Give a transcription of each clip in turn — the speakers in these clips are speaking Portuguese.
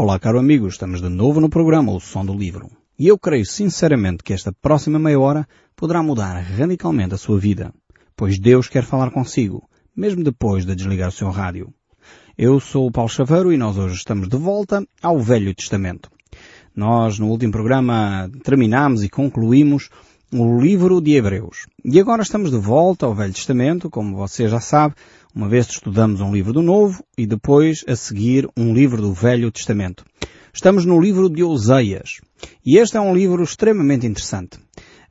Olá, caro amigo, estamos de novo no programa O Som do Livro. E eu creio sinceramente que esta próxima meia hora poderá mudar radicalmente a sua vida, pois Deus quer falar consigo, mesmo depois de desligar o seu rádio. Eu sou o Paulo Chaveiro e nós hoje estamos de volta ao Velho Testamento. Nós, no último programa, terminamos e concluímos o livro de Hebreus. E agora estamos de volta ao Velho Testamento, como você já sabe, uma vez estudamos um livro do Novo e depois, a seguir, um livro do Velho Testamento. Estamos no livro de Oseias. E este é um livro extremamente interessante.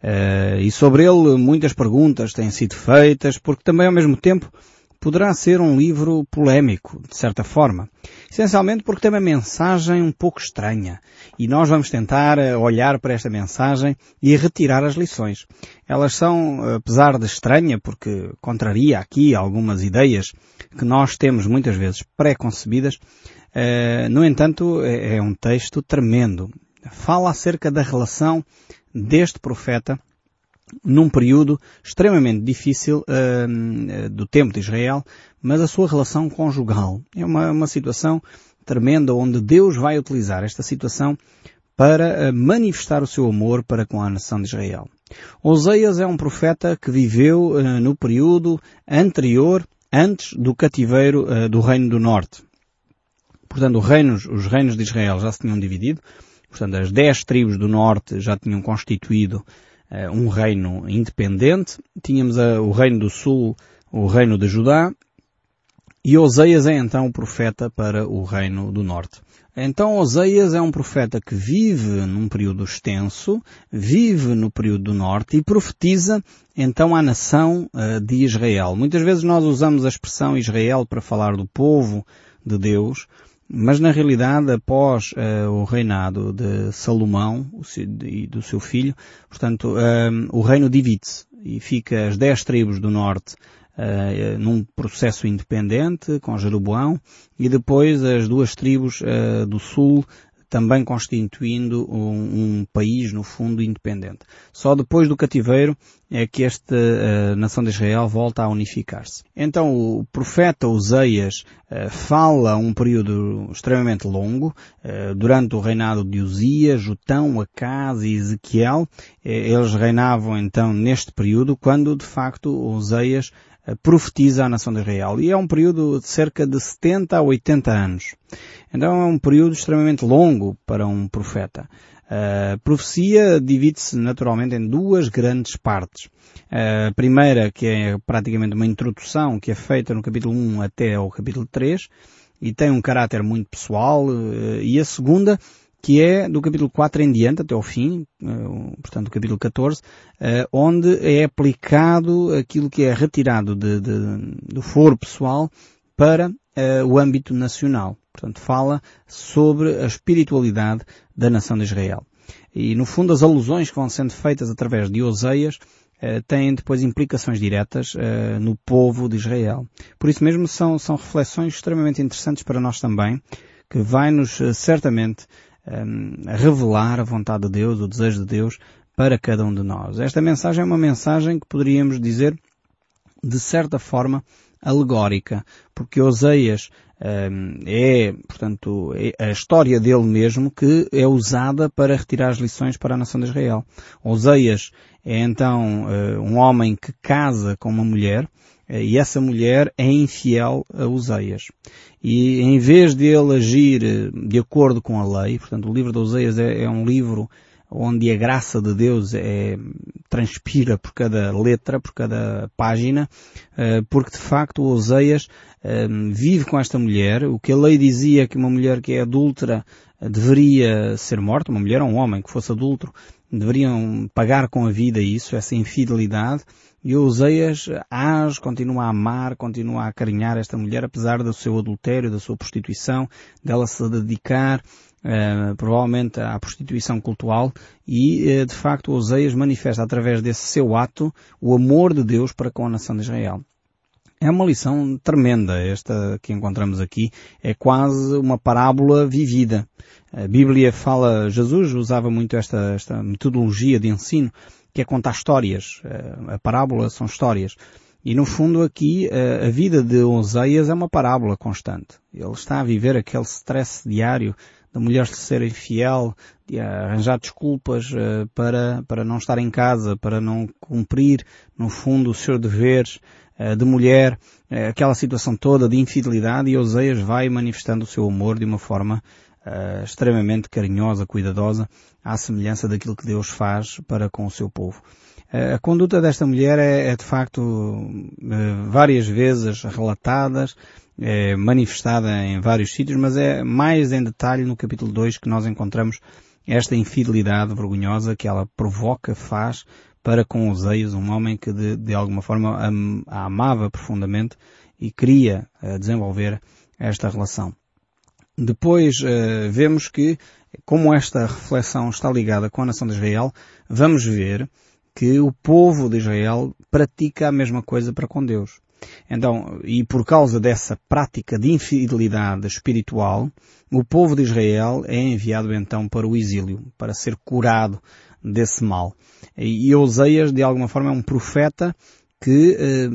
Uh, e sobre ele muitas perguntas têm sido feitas, porque também ao mesmo tempo poderá ser um livro polémico, de certa forma. Essencialmente porque tem uma mensagem um pouco estranha. E nós vamos tentar eh, olhar para esta mensagem e retirar as lições. Elas são, eh, apesar de estranha, porque contraria aqui algumas ideias que nós temos muitas vezes pré-concebidas, eh, no entanto, é, é um texto tremendo. Fala acerca da relação deste profeta num período extremamente difícil uh, do tempo de Israel, mas a sua relação conjugal. É uma, uma situação tremenda onde Deus vai utilizar esta situação para uh, manifestar o seu amor para com a nação de Israel. Oseias é um profeta que viveu uh, no período anterior, antes do cativeiro do Reino do Norte. Portanto, reinos, os reinos de Israel já se tinham dividido. Portanto, as dez tribos do Norte já tinham constituído uh, um reino independente. Tínhamos uh, o reino do sul, o reino de Judá, e Oseias é então o profeta para o reino do norte. Então Oseias é um profeta que vive num período extenso, vive no período do norte e profetiza então a nação uh, de Israel. Muitas vezes nós usamos a expressão Israel para falar do povo de Deus, mas na realidade, após uh, o reinado de Salomão e do seu filho, portanto, uh, o reino divide-se e fica as dez tribos do norte uh, num processo independente com Jeroboão e depois as duas tribos do sul também constituindo um, um, país, no fundo, independente. Só depois do cativeiro é que esta uh, nação de Israel volta a unificar-se. Então o profeta Oseias uh, fala um período extremamente longo, uh, durante o reinado de Uzias, Jotão, Acaz e Ezequiel. eles reinavam então neste período, quando de facto Oseias profetiza a nação de Israel. E é um período de cerca de 70 a 80 anos. Então é um período extremamente longo para um profeta. A profecia divide-se naturalmente em duas grandes partes. A primeira, que é praticamente uma introdução, que é feita no capítulo 1 até ao capítulo 3, e tem um caráter muito pessoal, e a segunda, que é do capítulo 4 em diante, até ao fim, eh, portanto do capítulo 14, eh, onde é aplicado aquilo que é retirado de, de, do foro pessoal para uh, o âmbito nacional. Portanto, fala sobre a espiritualidade da nação de Israel. E, no fundo, as alusões que vão sendo feitas através de Oseias têm depois implicações diretas no povo de Israel. Por isso mesmo são, são reflexões extremamente interessantes para nós também, que vai-nos certamente um, revelar a vontade de Deus, o desejo de Deus para cada um de nós. Esta mensagem é uma mensagem que poderíamos dizer, de certa forma, alegórica, porque Oseias um, é, portanto, é a história dele mesmo que é usada para retirar as lições para a nação de Israel. Oseias é então uh, um homem que casa com uma mulher e essa mulher é infiel a Oseias. E em vez de ele agir eh, de acordo com a lei, portanto o livro de Oseias é, é um livro onde a graça de Deus é, transpira por cada letra, por cada página, eh, porque de facto Oseias eh, vive com esta mulher. O que a lei dizia que uma mulher que é adúltera deveria ser morta, uma mulher ou um homem que fosse adulto, deveriam pagar com a vida isso, essa infidelidade. E Oseias age, continua a amar, continua a acarinhar esta mulher, apesar do seu adultério, da sua prostituição, dela se dedicar Uh, provavelmente à prostituição cultural e uh, de facto Oseias manifesta através desse seu ato o amor de Deus para com a nação de Israel. É uma lição tremenda esta que encontramos aqui. É quase uma parábola vivida. A Bíblia fala, Jesus usava muito esta, esta metodologia de ensino, que é contar histórias. Uh, a parábola são histórias. E no fundo aqui a vida de Oseias é uma parábola constante. Ele está a viver aquele stress diário da mulher ser infiel, de arranjar desculpas uh, para, para não estar em casa, para não cumprir, no fundo, os seus deveres uh, de mulher, uh, aquela situação toda de infidelidade e Oseias vai manifestando o seu amor de uma forma extremamente carinhosa, cuidadosa, à semelhança daquilo que Deus faz para com o seu povo. A conduta desta mulher é, é de facto várias vezes relatadas, é manifestada em vários sítios, mas é mais em detalhe no capítulo 2 que nós encontramos esta infidelidade vergonhosa que ela provoca, faz para com Oseias, um homem que de, de alguma forma a, amava profundamente e queria uh, desenvolver esta relação. Depois uh, vemos que, como esta reflexão está ligada com a nação de Israel, vamos ver que o povo de Israel pratica a mesma coisa para com Deus. Então, e por causa dessa prática de infidelidade espiritual, o povo de Israel é enviado então para o exílio, para ser curado desse mal. E Oseias, de alguma forma, é um profeta que eh,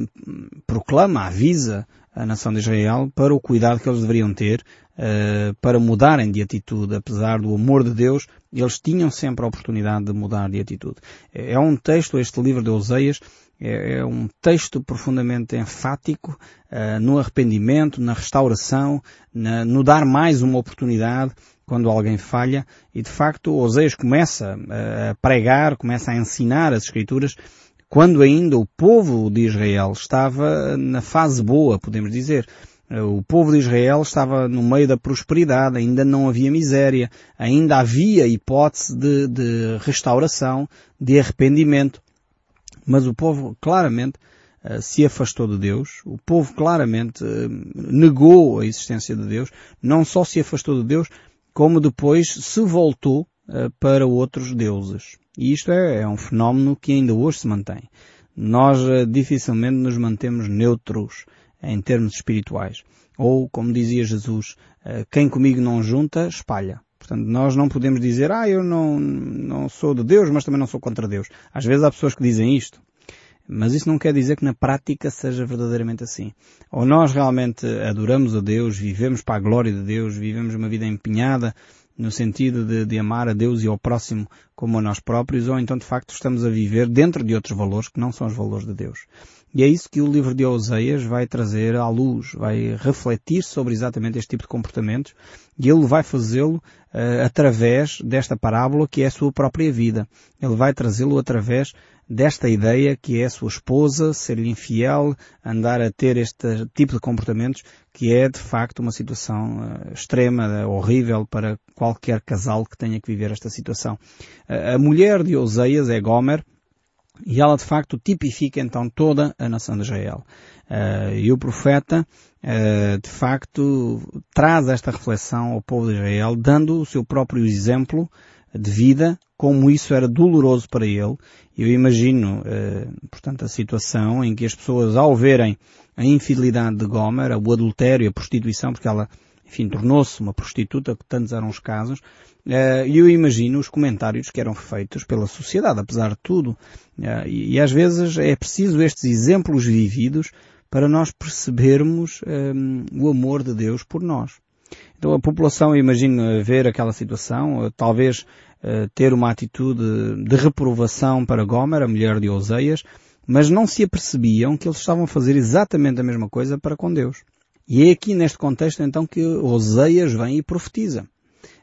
proclama, avisa a nação de Israel para o cuidado que eles deveriam ter uh, para mudarem de atitude. Apesar do amor de Deus, eles tinham sempre a oportunidade de mudar de atitude. É um texto, este livro de Oseias, é, é um texto profundamente enfático uh, no arrependimento, na restauração, na, no dar mais uma oportunidade quando alguém falha e de facto Oseias começa a pregar, começa a ensinar as Escrituras quando ainda o povo de Israel estava na fase boa, podemos dizer. O povo de Israel estava no meio da prosperidade, ainda não havia miséria, ainda havia hipótese de, de restauração, de arrependimento. Mas o povo claramente uh, se afastou de Deus, o povo claramente uh, negou a existência de Deus, não só se afastou de Deus, como depois se voltou uh, para outros deuses. E isto é, é um fenómeno que ainda hoje se mantém. Nós dificilmente nos mantemos neutros em termos espirituais. Ou, como dizia Jesus, quem comigo não junta, espalha. Portanto, nós não podemos dizer, ah, eu não, não sou de Deus, mas também não sou contra Deus. Às vezes há pessoas que dizem isto. Mas isso não quer dizer que na prática seja verdadeiramente assim. Ou nós realmente adoramos a Deus, vivemos para a glória de Deus, vivemos uma vida empenhada no sentido de, de, amar a Deus e ao próximo como a nós próprios, ou então de facto estamos a viver dentro de outros valores que não são os valores de Deus. E é isso que o livro de Oseias vai trazer à luz, vai refletir sobre exatamente este tipo de comportamentos e ele vai fazê-lo uh, através desta parábola que é a sua própria vida. Ele vai trazê-lo através desta ideia que é a sua esposa, ser-lhe infiel, andar a ter este tipo de comportamentos, que é de facto uma situação uh, extrema, horrível para qualquer casal que tenha que viver esta situação. Uh, a mulher de Oseias é Gomer, e ela de facto tipifica então toda a nação de Israel. Uh, e o profeta, uh, de facto, traz esta reflexão ao povo de Israel, dando o seu próprio exemplo de vida, como isso era doloroso para ele. Eu imagino, uh, portanto, a situação em que as pessoas, ao verem a infidelidade de Gomer, o adultério, a prostituição, porque ela, enfim, tornou-se uma prostituta, que tantos eram os casos, eh, e eu imagino os comentários que eram feitos pela sociedade, apesar de tudo. Eh, e às vezes é preciso estes exemplos vividos para nós percebermos um, o amor de Deus por nós. Então a população, imagino, ver aquela situação, talvez uh, ter uma atitude de reprovação para Gomer, a mulher de Oseias, mas não se apercebiam que eles estavam a fazer exatamente a mesma coisa para com Deus. E é aqui neste contexto então que Oseias vem e profetiza.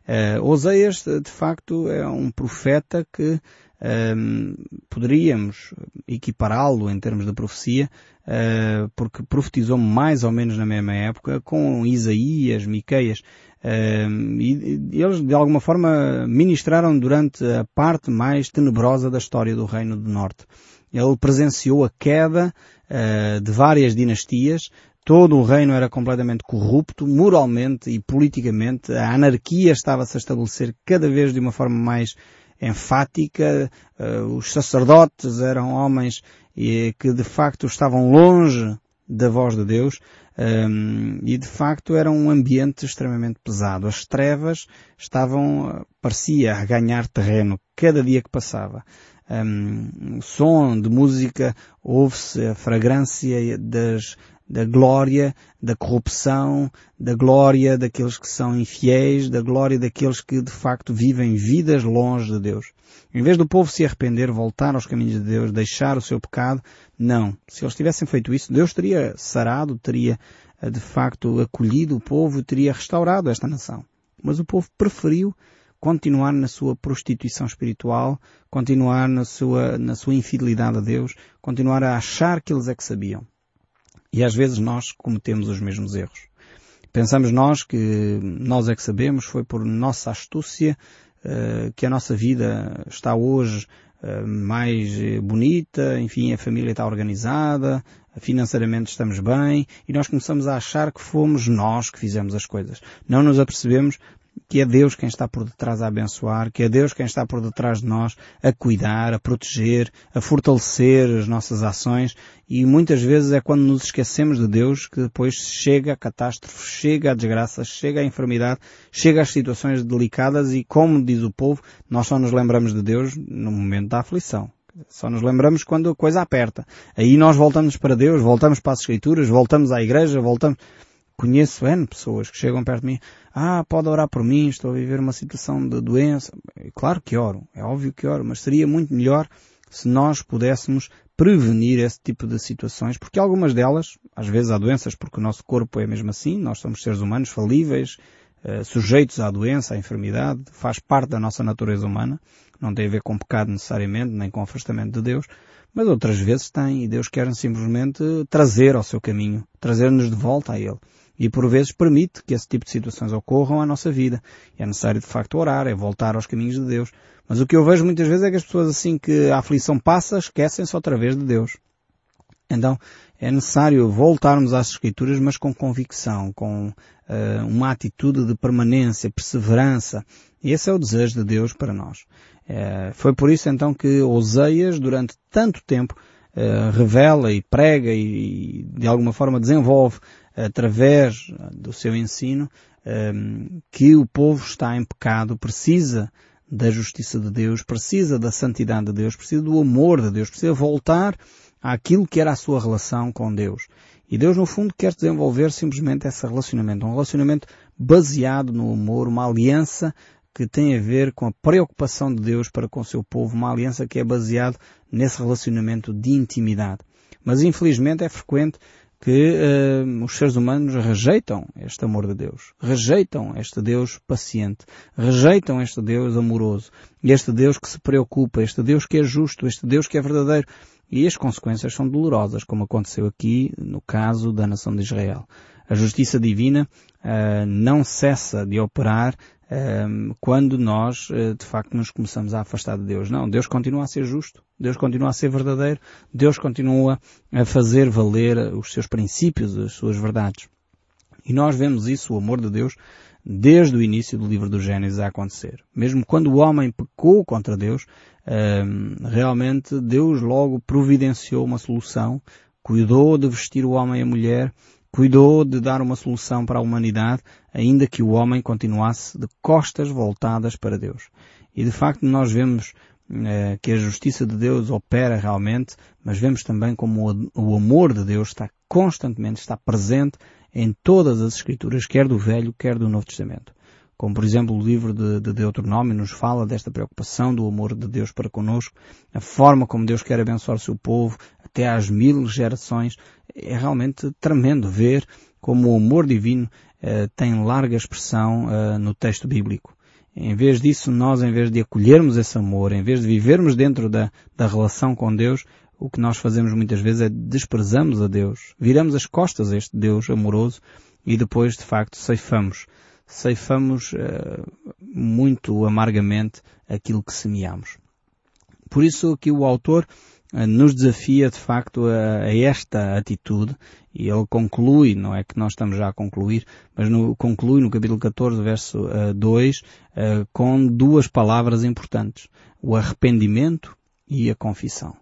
Uh, Oseias, de facto, é um profeta que um, ehm, poderíamos equipará-lo em termos de profecia, uh, porque profetizou mais ou menos na mesma época com Isaías, Miqueias, uh, e, e eles de alguma forma ministraram durante a parte mais tenebrosa da história do Reino do Norte. Ele presenciou a queda uh, de várias dinastias, Todo o reino era completamente corrupto, moralmente e politicamente. A anarquia estava-se a estabelecer cada vez de uma forma mais enfática. Uh, os sacerdotes eram homens que de facto estavam longe da voz de Deus ehm, e de facto era um ambiente extremamente pesado. As trevas estavam, parecia, a ganhar terreno cada dia que passava. Um, ehm, som de música, ouve-se a fragrância das da glória da corrupção, da glória daqueles que são infiéis, da glória daqueles que de facto vivem vidas longe de Deus. Em vez do povo se arrepender, voltar aos caminhos de Deus, deixar o seu pecado, não. Se eles tivessem feito isso, Deus teria sarado, teria eh, de facto acolhido o povo, teria restaurado esta nação. Mas o povo preferiu continuar na sua prostituição espiritual, continuar na sua, na sua infidelidade a Deus, continuar a achar que eles é que sabiam. E às vezes nós cometemos os mesmos erros. Pensamos nós que nós é que sabemos, foi por nossa astúcia uh, que a nossa vida está hoje uh, mais bonita, enfim, a família está organizada, financeiramente estamos bem, e nós começamos a achar que fomos nós que fizemos as coisas. Não nos apercebemos que é Deus quem está por detrás a abençoar, que é Deus quem está por detrás de nós a cuidar, a proteger, a fortalecer as nossas ações e muitas vezes é quando nos esquecemos de Deus que depois chega a catástrofe, chega a desgraça, chega a enfermidade, chega às situações delicadas e como diz o povo, nós só nos lembramos de Deus no momento da aflição. Só nos lembramos quando a coisa aperta. Aí nós voltamos para Deus, voltamos para as Escrituras, voltamos à igreja, voltamos... Conheço N pessoas que chegam perto de mim, ah, pode orar por mim, estou a viver uma situação de doença. Claro que oro, é óbvio que oro, mas seria muito melhor se nós pudéssemos prevenir esse tipo de situações, porque algumas delas, às vezes há doenças, porque o nosso corpo é mesmo assim, nós somos seres humanos falíveis, uh, sujeitos à doença, à enfermidade, faz parte da nossa natureza humana, não tem a ver com pecado necessariamente, nem com afastamento de Deus, mas outras vezes tem, e Deus quer simplesmente trazer ao seu caminho, trazer-nos de volta a Ele e por vezes permite que esse tipo de situações ocorram à nossa vida. É necessário de facto orar, é voltar aos caminhos de Deus. Mas o que eu vejo muitas vezes é que as pessoas assim que a aflição passa esquecem-se outra vez de Deus. Então é necessário voltarmos às Escrituras, mas com convicção, com uh, uma atitude de permanência, perseverança. E esse é o desejo de Deus para nós. Uh, foi por isso então que Oseias, durante tanto tempo, uh, revela e prega e, de alguma forma desenvolve através do seu ensino, ehm, que o povo está em pecado, precisa da justiça de Deus, precisa da santidade de Deus, precisa do amor de Deus, precisa voltar àquilo que era a sua relação com Deus. E Deus, no fundo, quer desenvolver simplesmente esse relacionamento, um relacionamento baseado no amor, uma aliança que tem a ver com a preocupação de Deus para com o seu povo, uma aliança que é baseada nesse relacionamento de intimidade. Mas infelizmente é frequente que uh, os seres humanos rejeitam este amor de Deus, rejeitam este Deus paciente, rejeitam este Deus amoroso, este Deus que se preocupa, este Deus que é justo, este Deus que é verdadeiro. E as consequências são dolorosas, como aconteceu aqui no caso da nação de Israel. A justiça divina uh, não cessa de operar quando nós, uh, de facto, nos começamos a afastar de Deus. Não, Deus continua a ser justo. Deus continua a ser verdadeiro. Deus continua a fazer valer os seus princípios, as suas verdades. E nós vemos isso, o amor de Deus, desde o início do livro do Gênesis a acontecer. Mesmo quando o homem pecou contra Deus, realmente Deus logo providenciou uma solução, cuidou de vestir o homem e a mulher, cuidou de dar uma solução para a humanidade, ainda que o homem continuasse de costas voltadas para Deus. E de facto nós vemos eh, que a justiça de Deus opera realmente, mas vemos também como o amor de Deus está constantemente, está presente em todas as escrituras, quer do Velho, quer do Novo Testamento. Como por exemplo o livro de, de Deuteronômio nos fala desta preocupação do amor de Deus para conosco, a forma como Deus quer abençoar o seu povo, até às mil gerações, é realmente tremendo ver como o amor divino eh, tem larga expressão eh, no texto bíblico. Em vez disso, nós, em vez de acolhermos esse amor, em vez de vivermos dentro da, da relação com Deus, o que nós fazemos muitas vezes é desprezamos a Deus, viramos as costas a este Deus amoroso e depois, de facto, ceifamos ceifamos uh, muito amargamente aquilo que semeamos. Por isso que o autor nos desafia de facto a, a, esta atitude e ele conclui, não é que nós estamos já a concluir, mas no, conclui no capítulo 14, verso uh, 2, com duas palavras importantes. O arrependimento e a confissão.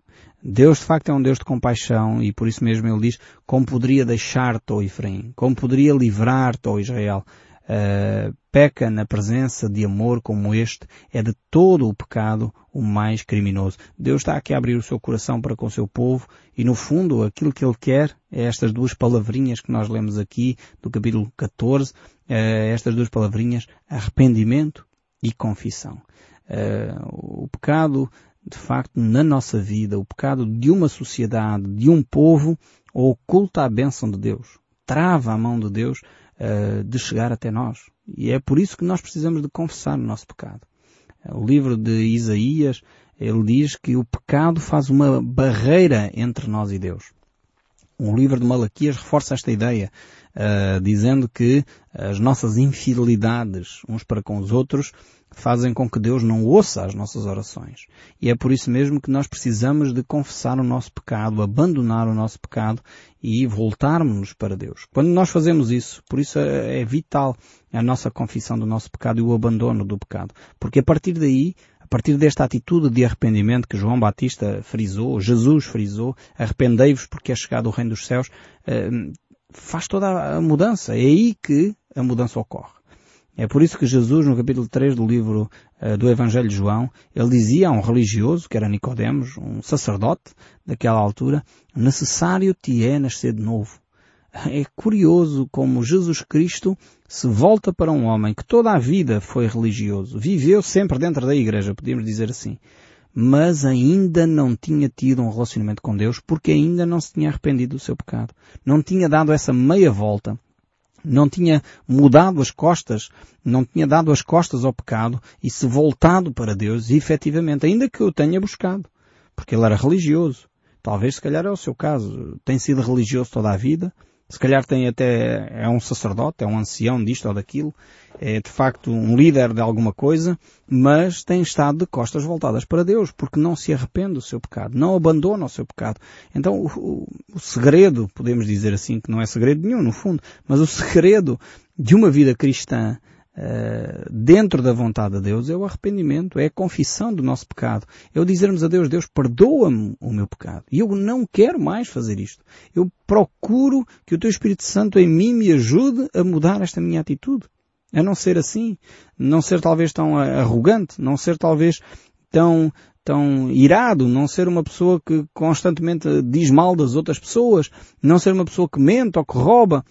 Deus de facto é um Deus de compaixão e por isso mesmo ele diz como poderia deixar-te, ó Efraim, como poderia livrar-te, Israel. Uh, peca na presença de amor como este, é de todo o pecado o mais criminoso. Deus está aqui a abrir o seu coração para com o seu povo e no fundo aquilo que Ele quer é estas duas palavrinhas que nós lemos aqui do capítulo 14, uh, estas duas palavrinhas, arrependimento e confissão. Uh, o pecado, de facto, na nossa vida, o pecado de uma sociedade, de um povo, oculta a bênção de Deus, trava a mão de Deus uh, de chegar até nós. E é por isso que nós precisamos de confessar o nosso pecado. O livro de Isaías, ele diz que o pecado faz uma barreira entre nós e Deus. O livro de Malaquias reforça esta ideia, uh, dizendo que as nossas infidelidades uns para com os outros fazem com que Deus não ouça as nossas orações. E é por isso mesmo que nós precisamos de confessar o nosso pecado, abandonar o nosso pecado e voltarmos para Deus. Quando nós fazemos isso, por isso é, é vital a nossa confissão do nosso pecado e o abandono do pecado. Porque a partir daí, a partir desta atitude de arrependimento que João Batista frisou, Jesus frisou, arrependei-vos porque é chegado o reino dos céus, eh, faz toda a mudança. É aí que a mudança ocorre. É por isso que Jesus, no capítulo 3 do livro uh, do Evangelho de João, ele dizia a um religioso, que era Nicodemos, um sacerdote daquela altura, necessário te é nascer de novo. É curioso como Jesus Cristo se volta para um homem que toda a vida foi religioso, viveu sempre dentro da igreja, podíamos dizer assim, mas ainda não tinha tido um relacionamento com Deus porque ainda não se tinha arrependido do seu pecado. Não tinha dado essa meia volta não tinha mudado as costas, não tinha dado as costas ao pecado e se voltado para Deus, e efetivamente, ainda que eu tenha buscado, porque ele era religioso. Talvez, se calhar, é o seu caso. Tem sido religioso toda a vida, se calhar tem até, é um sacerdote, é um ancião disto ou daquilo, é de facto um líder de alguma coisa, mas tem estado de costas voltadas para Deus, porque não se arrepende do seu pecado, não abandona o seu pecado. Então o, o, o segredo, podemos dizer assim, que não é segredo nenhum no fundo, mas o segredo de uma vida cristã dentro da vontade de Deus é o arrependimento, é a confissão do nosso pecado. É o dizermos a Deus, Deus perdoa-me o meu pecado. E eu não quero mais fazer isto. Eu procuro que o Teu Espírito Santo em mim me ajude a mudar esta minha atitude. A não ser assim. Não ser talvez tão arrogante. Não ser talvez tão, tão irado. Não ser uma pessoa que constantemente diz mal das outras pessoas. Não ser uma pessoa que mente ou que rouba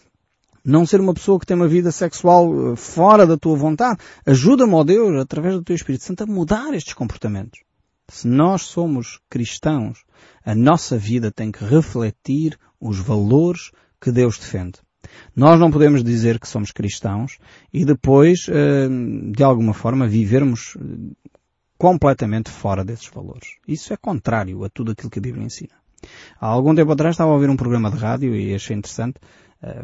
não ser uma pessoa que tem uma vida sexual eh, fora da tua vontade. Ajuda-me, ó Deus, através do teu Espírito Santo, a mudar estes comportamentos. Se nós somos cristãos, a nossa vida tem que refletir os valores que Deus defende. Nós não podemos dizer que somos cristãos e depois, eh, de alguma forma, vivermos eh, completamente fora desses valores. Isso é contrário a tudo aquilo que a Bíblia ensina. Há algum tempo atrás estava a ouvir um programa de rádio e achei interessante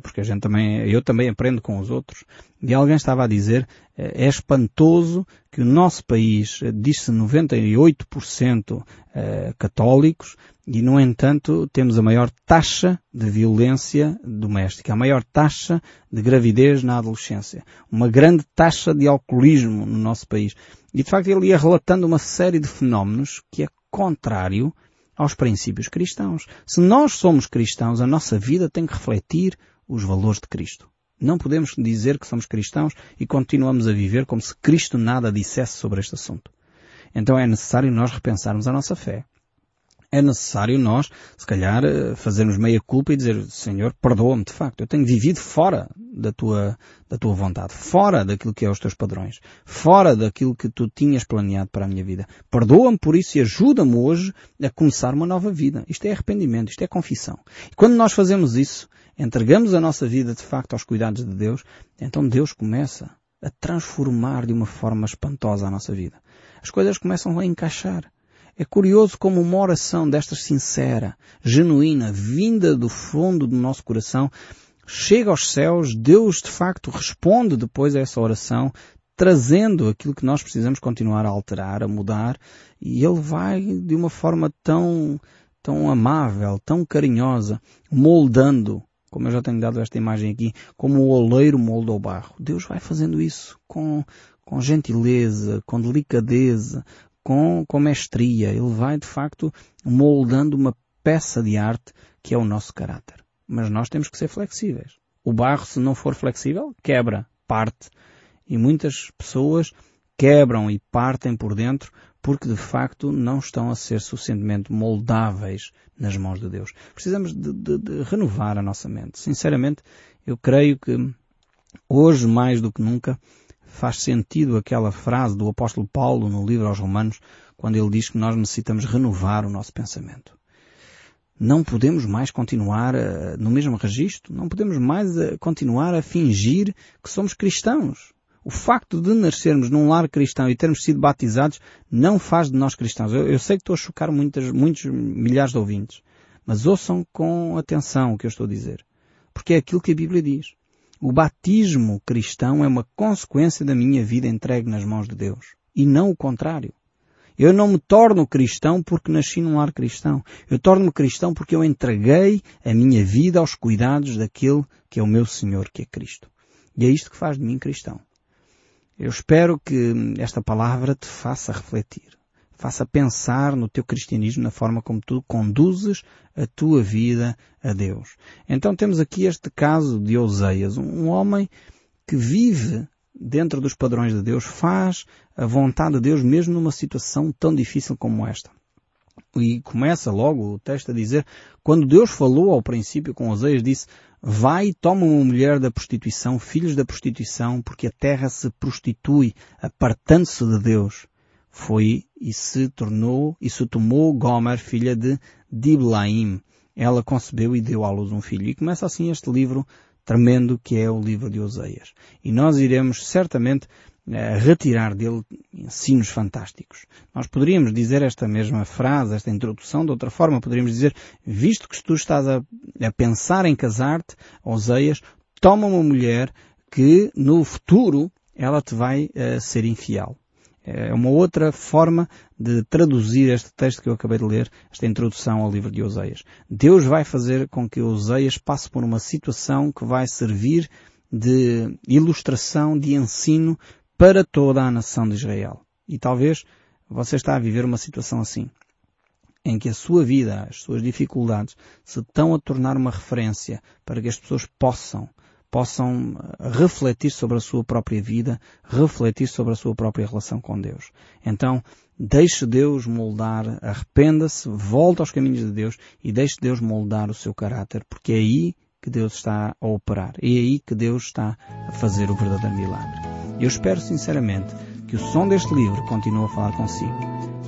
porque a gente também, eu também aprendo com os outros, e alguém estava a dizer, eh, é espantoso que o nosso país eh, diz-se 98% católicos e, no entanto, temos a maior taxa de violência doméstica, a maior taxa de gravidez na adolescência, uma grande taxa de alcoolismo no nosso país. E, de facto, ele ia relatando uma série de fenómenos que é contrário aos princípios cristãos. Se nós somos cristãos, a nossa vida tem que refletir os valores de Cristo. Não podemos dizer que somos cristãos e continuamos a viver como se Cristo nada dissesse sobre este assunto. Então é necessário nós repensarmos a nossa fé é necessário nós, se calhar, eh, fazermos meia culpa e dizer, Senhor, perdoa-me de facto, eu tenho vivido fora da tua, da tua vontade, fora daquilo que é os teus padrões, fora daquilo que tu tinhas planeado para a minha vida. Perdoa-me por isso e ajuda-me hoje a começar uma nova vida. Isto é arrependimento, isto é confissão. E quando nós fazemos isso, entregamos a nossa vida de facto aos cuidados de Deus, então Deus começa a transformar de uma forma espantosa a nossa vida. As coisas começam a encaixar. É curioso como uma oração desta sincera, genuína, vinda do fundo do nosso coração, chega aos céus, Deus de facto responde depois a essa oração, trazendo aquilo que nós precisamos continuar a alterar, a mudar, e Ele vai de uma forma tão, tão amável, tão carinhosa, moldando, como eu já tenho dado esta imagem aqui, como o oleiro molda o barro. Deus vai fazendo isso com, com gentileza, com delicadeza, com, com mestria. Ele vai, de facto, moldando uma peça de arte que é o nosso caráter. Mas nós temos que ser flexíveis. O barro, se não for flexível, quebra, parte. E muitas pessoas quebram e partem por dentro porque de facto não estão a ser suficientemente moldáveis nas mãos de Deus. Precisamos de, de, de renovar a nossa mente. Sinceramente, eu creio que hoje mais do que nunca faz sentido aquela frase do apóstolo Paulo no livro aos Romanos, quando ele diz que nós necessitamos renovar o nosso pensamento. Não podemos mais continuar uh, no mesmo registro, não podemos mais uh, continuar a fingir que somos cristãos. O facto de nascermos num lar cristão e termos sido batizados não faz de nós cristãos. Eu, eu sei que estou a chocar muitas, muitos milhares de ouvintes, mas ouçam com atenção o que eu estou a dizer. Porque é aquilo que a Bíblia diz. O batismo cristão é uma consequência da minha vida entregue nas mãos de Deus. E não o contrário. Eu não me torno cristão porque nasci num lar cristão. Eu torno-me cristão porque eu entreguei a minha vida aos cuidados daquele que é o meu Senhor, que é Cristo. E é isto que faz de mim cristão. Eu espero que esta palavra te faça refletir, faça pensar no teu cristianismo, na forma como tu conduzes a tua vida a Deus. Então temos aqui este caso de Oseias, um homem que vive dentro dos padrões de Deus, faz a vontade de Deus mesmo numa situação tão difícil como esta. E começa logo o texto a dizer, quando Deus falou ao princípio com Oseias, disse, vai e toma uma mulher da prostituição, filhos da prostituição, porque a terra se prostitui, apartando-se de Deus. Foi e se tornou, e se tomou Gomer, filha de Diblaim. Ela concebeu e deu à luz um filho. E começa assim este livro tremendo que é o livro de Oseias. E nós iremos certamente eh, retirar dele ensinos fantásticos. Nós poderíamos dizer esta mesma frase, esta introdução, de outra forma, poderíamos dizer, visto que tu estás a, a pensar em casar-te, Oseias, toma uma mulher que no futuro ela te vai uh, ser infiel. É uma outra forma de traduzir este texto que eu acabei de ler, esta introdução ao livro de Oseias. Deus vai fazer com que Oseias passe por uma situação que vai servir de ilustração, de ensino para toda a nação de Israel. E talvez você está a viver uma situação assim, em que a sua vida, as suas dificuldades, se estão a tornar uma referência para que as pessoas possam possam eh, refletir sobre a sua própria vida, refletir sobre a sua própria relação com Deus. Então, deixe Deus moldar, arrependa-se, volte aos caminhos de Deus e deixe Deus moldar o seu caráter, porque é aí que Deus está a operar. É aí que Deus está a fazer o verdadeiro milagre. Eu espero sinceramente que o som deste livro continue a falar consigo,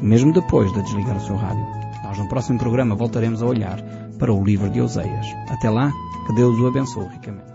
mesmo depois de desligar o seu rádio. Nós no próximo programa voltaremos a olhar para o livro de Oseias. Até lá, que Deus o abençoe ricamente.